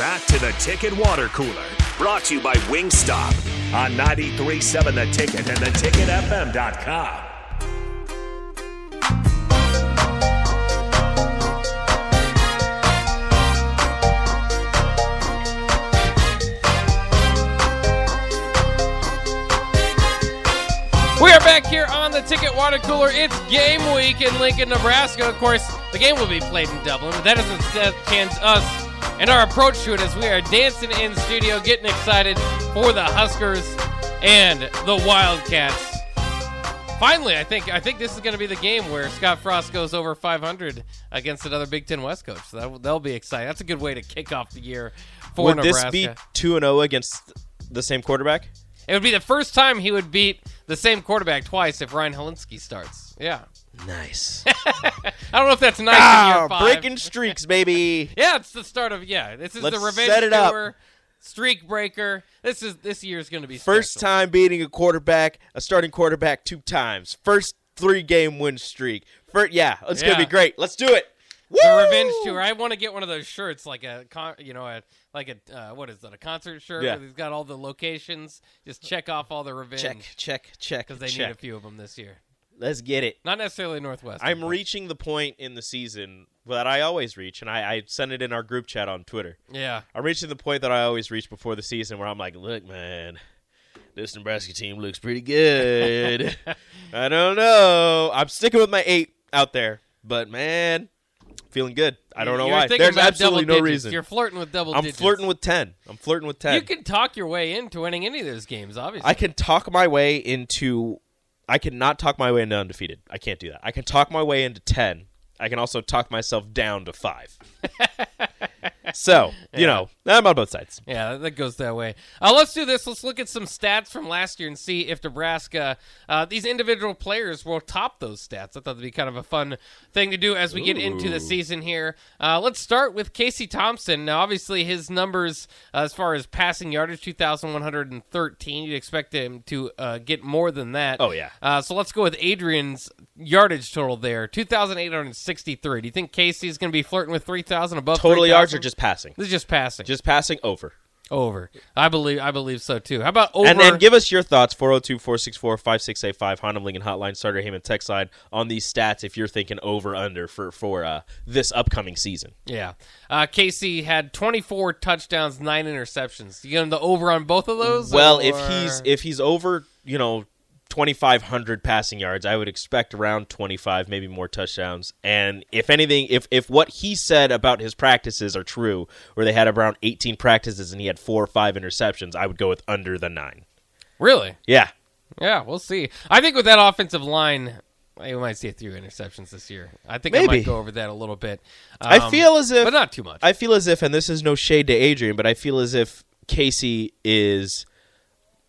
back to the Ticket Water Cooler, brought to you by Wingstop on 93.7 The Ticket and theticketfm.com. We are back here on the Ticket Water Cooler. It's game week in Lincoln, Nebraska. Of course, the game will be played in Dublin, but that doesn't chance us and our approach to it as we are dancing in studio, getting excited for the Huskers and the Wildcats. Finally, I think I think this is going to be the game where Scott Frost goes over 500 against another Big Ten West coach. So that, that'll be exciting. That's a good way to kick off the year for Would Nebraska. this be two and zero against the same quarterback? It would be the first time he would beat the same quarterback twice if Ryan Hilinski starts. Yeah. Nice. I don't know if that's nice in ah, year five. breaking streaks, baby. Yeah, it's the start of yeah. This is Let's the revenge set it up. tour, streak breaker. This is this year's going to be First special. time beating a quarterback, a starting quarterback two times. First three game win streak. First, yeah, it's Yeah. gonna be great. Let's do it. the revenge tour. I want to get one of those shirts, like a con- you know, a like a uh, what is that? A concert shirt. Yeah. where He's got all the locations. Just check off all the revenge. Check, check, check. because they check. need a few of them this year. Let's get it. Not necessarily Northwest. I'm reaching the point in the season that I always reach, and I, I sent it in our group chat on Twitter. Yeah. I'm reaching the point that I always reach before the season where I'm like, look, man, this Nebraska team looks pretty good. I don't know. I'm sticking with my eight out there, but man, feeling good. I don't know You're why. There's absolutely no digits. reason. You're flirting with double I'm digits. flirting with ten. I'm flirting with ten. You can talk your way into winning any of those games. Obviously. I can talk my way into. I cannot talk my way into undefeated. I can't do that. I can talk my way into ten. I can also talk myself down to five. so you know, I'm on both sides. Yeah, that goes that way. Uh, let's do this. Let's look at some stats from last year and see if Nebraska, uh, these individual players, will top those stats. I thought that'd be kind of a fun thing to do as we get into the season here. Uh, let's start with Casey Thompson. Now, obviously, his numbers uh, as far as passing yardage, 2,113. You'd expect him to uh, get more than that. Oh, yeah. Uh, so let's go with Adrian's yardage total there, 2,863. Do you think Casey's going to be flirting with 3,000 above Total yards 3,000? or just passing? This is just passing. Just passing over. Over. I believe I believe so too. How about over? And, and give us your thoughts 402 464 5685 Honda Lincoln Hotline Starter Heyman text line on these stats if you're thinking over under for for uh, this upcoming season. yeah. Uh, Casey had 24 touchdowns, nine interceptions. You get him the over on both of those? Well, if he's if he's over, you know, 2500 passing yards, I would expect around 25 maybe more touchdowns. And if anything, if if what he said about his practices are true, where they had around 18 practices and he had 4 or 5 interceptions, I would go with under the 9. really, Yeah. yeah, we'll see. I think with that offensive line. We might see a few interceptions this year. I think I Maybe. might go over that a little bit. I Um, feel as if but not too much. I feel as if, and this is no shade to Adrian, but I feel as if Casey is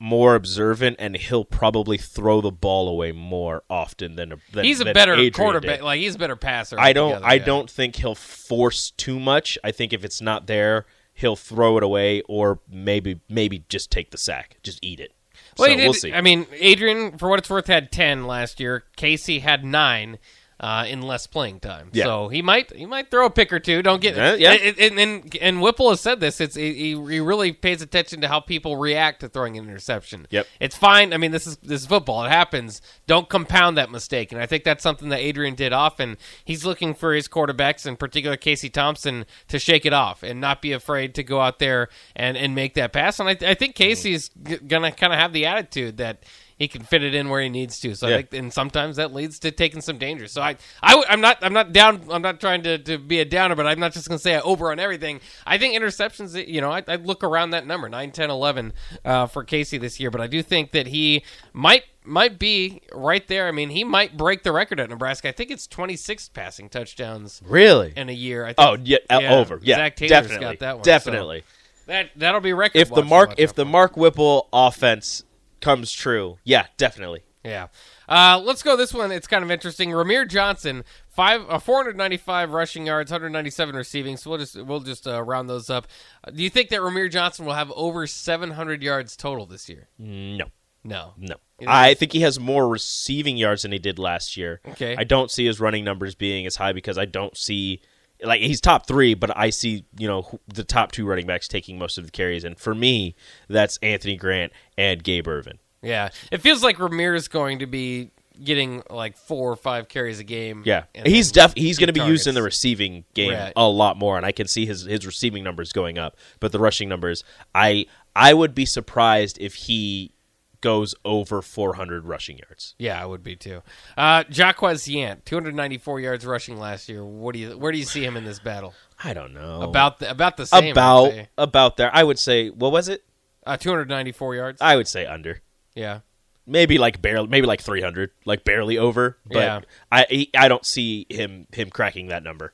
more observant and he'll probably throw the ball away more often than, than he's a than better Adrian quarterback. did. Like he's a better passer. I don't. I don't think he'll force too much. I think if it's not there, he'll throw it away or maybe maybe just take the sack, just eat it. Well, so did, we'll see. I mean, Adrian, for what it's worth, had ten last year. Casey had nine uh, in less playing time. Yeah. So he might he might throw a pick or two. Don't get Yeah, yeah. And, and, and, and Whipple has said this. It's he, he really pays attention to how people react to throwing an interception. Yep. It's fine. I mean, this is this is football. It happens. Don't compound that mistake. And I think that's something that Adrian did often. He's looking for his quarterbacks, in particular Casey Thompson, to shake it off and not be afraid to go out there and, and make that pass. And I, I think Casey's g- gonna kind of have the attitude that he can fit it in where he needs to. So Yeah. I think, and sometimes that leads to taking some danger. So I, I, am not, I'm not down. I'm not trying to, to be a downer, but I'm not just gonna say I over on everything. I think interceptions. You know, I, I look around that number 9, 10, 11 uh, for Casey this year, but I do think that he might might be right there. I mean, he might break the record at Nebraska. I think it's 26 passing touchdowns really? in a year. I think, Oh yeah, uh, Yeah, over. Yeah, Zac Taylor's definitely, got that one, definitely. that that'll be record. If the Mark if the. Mark Whipple offense comes true, yeah, definitely. Yeah. Uh, let's go this one. It's kind of interesting. Rahmir Johnson, five, uh, 495 rushing yards, 197 receiving. So we'll just we'll just uh, round those up. Uh, do you think that Rahmir Johnson will have over 700 yards total this year? No, No. no. I think he has more receiving yards than he did last year. Okay. I don't see his running numbers being as high because I don't see like he's top three, but I see you know the top two running backs taking most of the carries, and for me, that's Anthony Grant and Gabe Ervin. Yeah, it feels like Rahmir's going to be getting like four or five carries a game. Yeah, he's def he's going to be deep used in the receiving game Right. a lot more, and I can see his his receiving numbers going up, but the rushing numbers, I I would be surprised if he goes over 400 rushing yards. Yeah, I would be too. Uh, Jaquez Yant, 294 yards rushing last year. What do you where do you see him in this battle? I don't know About the, about the same. About about there. I would say what was it? uh, 294 yards. I would say under. yeah. maybe like barely maybe like 300 like barely over but Yeah. i i don't see him him cracking that number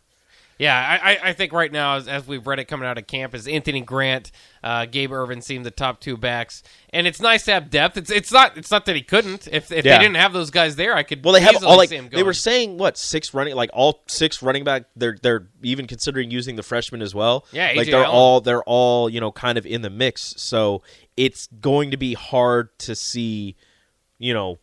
Yeah, I, I- think right now, as, as we've read it coming out of camp, is Anthony Grant, uh, Gabe Ervin seem the top two backs, and it's nice to have depth. It's it's not it's not that he couldn't. If if Yeah. they didn't have those guys there, I could well they have all like they were saying what six running like all six running back they're they're even considering using the freshmen as well Yeah, like they're Allen. all they're all you know kind of in the mix so it's going to be hard to see you know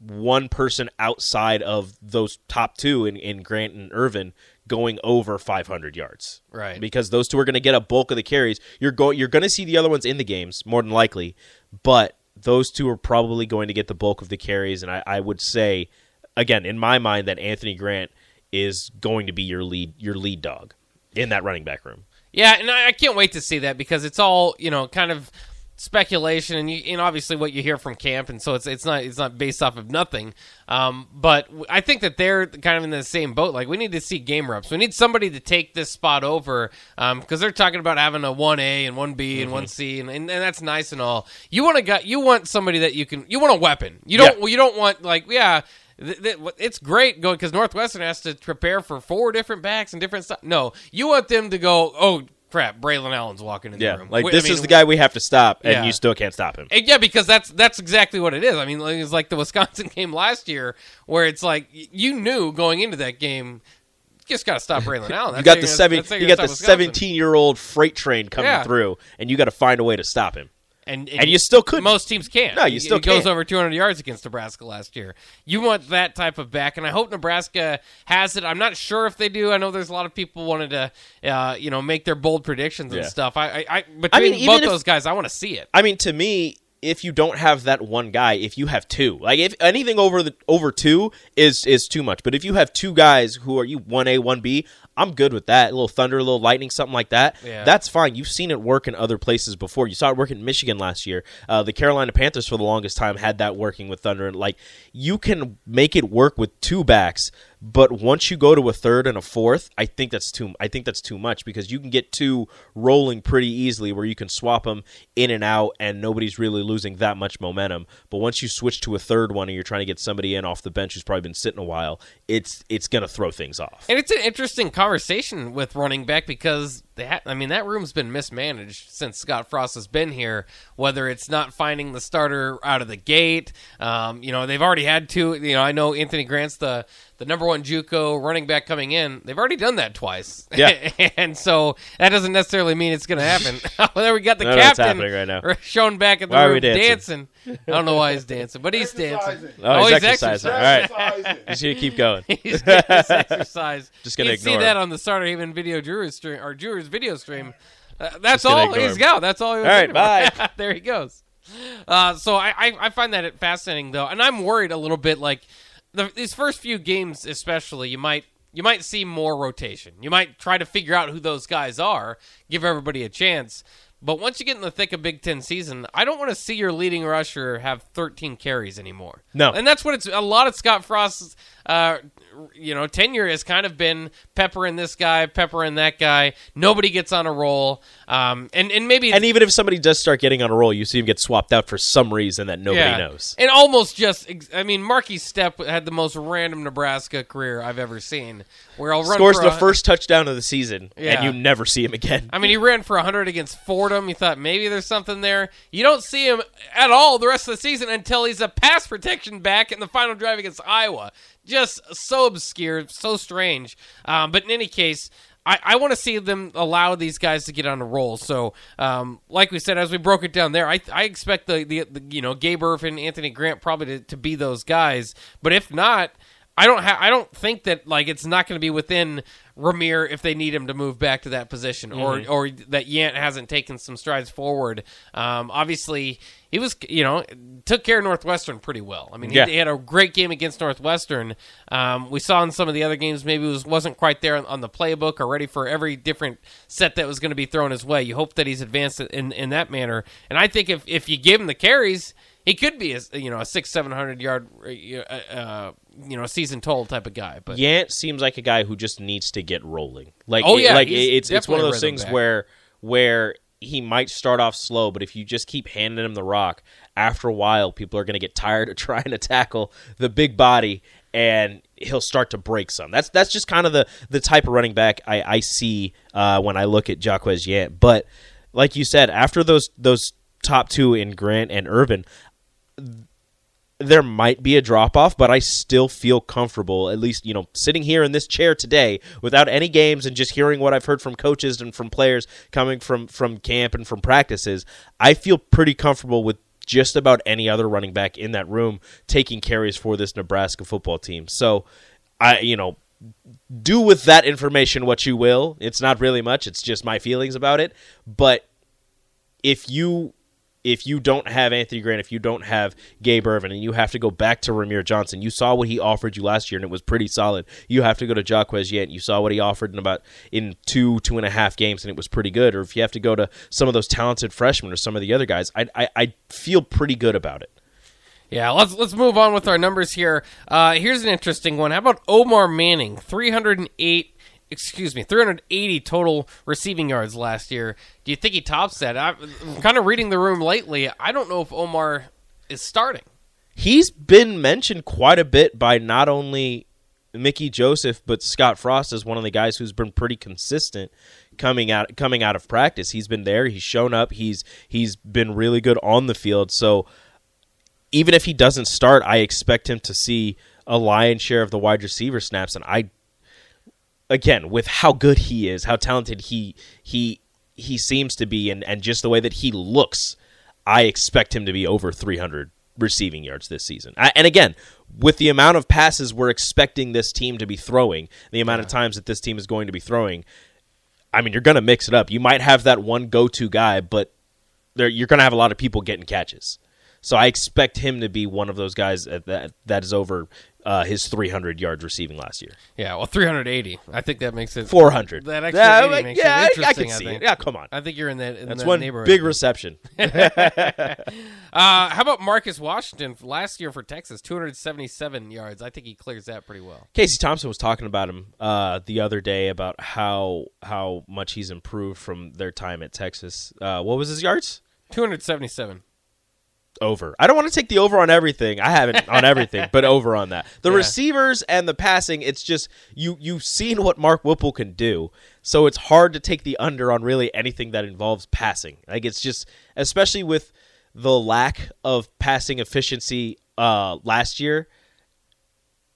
one person outside of those top two in, in Grant and Ervin going over 500 yards. Right. Because those two are going to get a bulk of the carries. You're go you're going to see the other ones in the games more than likely, but those two are probably going to get the bulk of the carries and I, I would say again in my mind that Anthony Grant is going to be your lead your lead dog in that running back room. Yeah, and I, I can't wait to see that because it's all you know, kind of speculation, and, you, and obviously what you hear from camp, and so it's it's not it's not based off of nothing. Um, but i think that they're kind of in the same boat. Like we need to see game reps. We need somebody to take this spot over because they're talking about having a one A and one B and one C, and, and, and that's nice and all. You want to got you want somebody that you can you want a weapon. You don't Yeah. you don't want like yeah. It's great going because Northwestern has to prepare for four different backs and different stuff. No, you want them to go. Oh crap, Braelon Allen's walking in the Yeah. room. Like We- I this mean, is the guy we have to stop and Yeah. you still can't stop him. and yeah, because that's that's exactly what it is. I mean, it's like the Wisconsin game last year, where it's like you knew going into that game, you just got to stop Braelon Allen. You got the seven. gonna- You got the seventeen-year-old freight train coming Yeah. through, and you got to find a way to stop him. And, And you still couldn't. Most teams can't. No, you still it goes over 200 yards against Nebraska last year. You want that type of back, and I hope Nebraska has it. I'm not sure if they do. I know there's a lot of people wanted to, uh, you know, make their bold predictions and Yeah. stuff. I, I, I between even both if- those guys, I want to see it. I mean, to me, if you don't have that one guy, if you have two, like if anything over the over two is is too much. But if you have two guys who are you one A, one B, I'm good with that. A little thunder, a little lightning, something like that. Yeah. That's fine. You've seen it work in other places before. You saw it work in Michigan last year. Uh, the Carolina Panthers for the longest time had that working with thunder, and like you can make it work with two backs. But once you go to a third and a fourth, I think that's too. I think that's too much because you can get two rolling pretty easily, where you can swap them in and out, and nobody's really losing that much momentum. But once you switch to a third one, and you're trying to get somebody in off the bench who's probably been sitting a while, it's it's gonna throw things off. And it's an interesting conversation with running back because they ha- I mean that room's been mismanaged since Scott Frost has been here. Whether it's not finding the starter out of the gate, um, you know they've already had two. You know I know Anthony Grant's the the number one JUCO running back coming in. They've already done that twice. Yeah. and so that doesn't necessarily mean it's going to happen. well, there we got the No, no, captain happening right now. shown back at the Why are room we dancing? dancing. I don't know why he's dancing, but he's dancing. Oh, he's he's exercising. exercising. All right. Exercising. Just gonna keep going. He's getting this exercise. Just gonna you see ignore that on the Starter Haven video Drew stream or Drew's video stream. Uh, that's all ignore he's him. got. That's all. He was All right, bye. there he goes. Uh, so I, I I find that fascinating though, and I'm worried a little bit. Like the, these first few games, especially, you might you might see more rotation. You might try to figure out who those guys are, give everybody a chance. But once you get in the thick of Big Ten season, I don't want to see your leading rusher have 13 carries anymore. No. and that's what it's a lot of Scott Frost's, uh, you know, tenure has kind of been peppering this guy, peppering that guy. Nobody gets on a roll, um, and and maybe And even if somebody does start getting on a roll, you see him get swapped out for some reason that nobody knows. and almost just, I mean, Markese Stepp had the most random Nebraska career I've ever seen. Where I'll run Scores for the a- first touchdown of the season, Yeah. and you never see him again. I mean, he ran for 100 against Fordham. You thought maybe there's something there. You don't see him at all the rest of the season until he's a pass protection back in the final drive against Iowa. Just so obscure, so strange. Um, but in any case, I, I want to see them allow these guys to get on a roll. So, um, like we said, as we broke it down there, I, I expect the, the, the you know Gabe Ervin, Anthony Grant probably to, to be those guys. But if not, I don't ha- I don't think that like it's not going to be within Rahmir if they need him to move back to that position, or or that Yant hasn't taken some strides forward. Um, obviously, he was you know took care of Northwestern pretty well. I mean, Yeah. he, he had a great game against Northwestern. Um, we saw in some of the other games maybe was wasn't quite there on, on the playbook or ready for every different set that was going to be thrown his way. You hope that he's advanced in in that manner, and I think if if you give him the carries. He could be a you know a six seven hundred yard uh, uh, you know season total type of guy, but Yant seems like a guy who just needs to get rolling. Like, Oh, it- yeah, like he's it's it's one of those things back. where where he might start off slow, but if you just keep handing him the rock, after a while, people are going to get tired of trying to tackle the big body, and he'll start to break some. That's that's just kind of the the type of running back I, I see uh, when I look at Jaquez Yant. But like you said, after those those top two in Grant and Ervin, there might be a drop off, but I still feel comfortable, at least, you know, sitting here in this chair today without any games and just hearing what I've heard from coaches and from players coming from, from camp and from practices. I feel pretty comfortable with just about any other running back in that room taking carries for this Nebraska football team. So, I, you know, do with that information what you will. It's not really much, it's just my feelings about it. But if you if you don't have Anthony Grant, if you don't have Gabe Ervin, and you have to go back to Rahmir Johnson, you saw what he offered you last year, and it was pretty solid. You have to go to Jaquez Yant, you saw what he offered in about in two two and a half games, and it was pretty good. Or if you have to go to some of those talented freshmen or some of the other guys, I I, I feel pretty good about it. Yeah, let's let's move on with our numbers here. Uh, here's an interesting one. How about Omar Manning? 308, excuse me, 380 total receiving yards last year. Do you think he tops that? I'm kind of reading the room lately. I don't know if Omar is starting. he's been mentioned quite a bit by not only Mickey Joseph but Scott Frost as one of the guys who's been pretty consistent coming out coming out of practice. He's been there, he's shown up, he's he's been really good on the field. So even if he doesn't start, I expect him to see a lion's share of the wide receiver snaps and I again, with how good he is, how talented he he he seems to be and and just the way that he looks, I expect him to be over 300 receiving yards this season. I, and again, with the amount of passes we're expecting this team to be throwing, the amount of times that this team is going to be throwing, I mean, you're going to mix it up. You might have that one go-to guy, but there you're going to have a lot of people getting catches. So I expect him to be one of those guys that that, is over uh, his 300 yards receiving last year. Yeah, well, 380. I think that makes it 400. That extra yeah, 80 like, makes yeah, it I- I, interesting. can see think. it. Yeah, come on. I think you're in that. In That's that one neighborhood. big reception. Uh, how about Marcus Washington last year for Texas? 277 yards. I think he clears that pretty well. Casey Thompson was talking about him uh, the other day about how how much he's improved from their time at Texas. Uh, what was his yards? 277. Over. I don't want to take the over on everything. I haven't on everything, but over on that. The Yeah. receivers and the passing, it's just you you've seen what Mark Whipple can do. So it's hard to take the under on really anything that involves passing. Like it's just especially with the lack of passing efficiency uh, last year,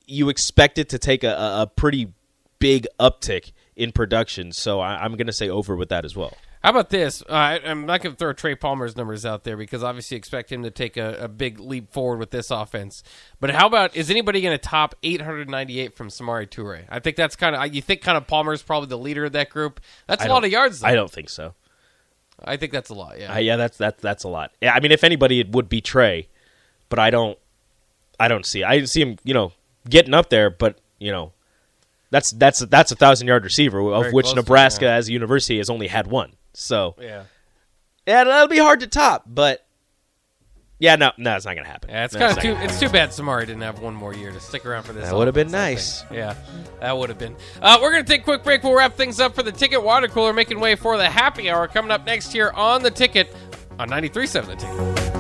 you expect it to take a, a, pretty big uptick in production. So I, I'm going to say over with that as well. How about this? Uh, I, I'm not going to throw Trey Palmer's numbers out there because obviously expect him to take a, a big leap forward with this offense. But how about is anybody going to top 898 from Samori Toure? I think that's kind of you think kind of Palmer's probably the leader of that group. That's a lot of yards. Though. I don't think so. I think that's a lot. Yeah. Uh, yeah, that's that's that's a lot. Yeah, I mean, if anybody, it would be Trey, but I don't, I don't see. I see him, you know, getting up there, but you know, that's that's that's a thousand yard receiver of Very which close to it, Nebraska, as a university, has only had one. So yeah. yeah, that'll be hard to top. But yeah, no, no, it's not gonna happen. Yeah, it's No, kind of too. It's too bad Samori didn't have one more year to stick around for this. That been offense, I think. nice. Yeah, that would have been. Uh, we're gonna take a quick break. We'll wrap things up for the ticket water cooler, making way for the happy hour coming up next year on the ticket on 93.7 The Ticket.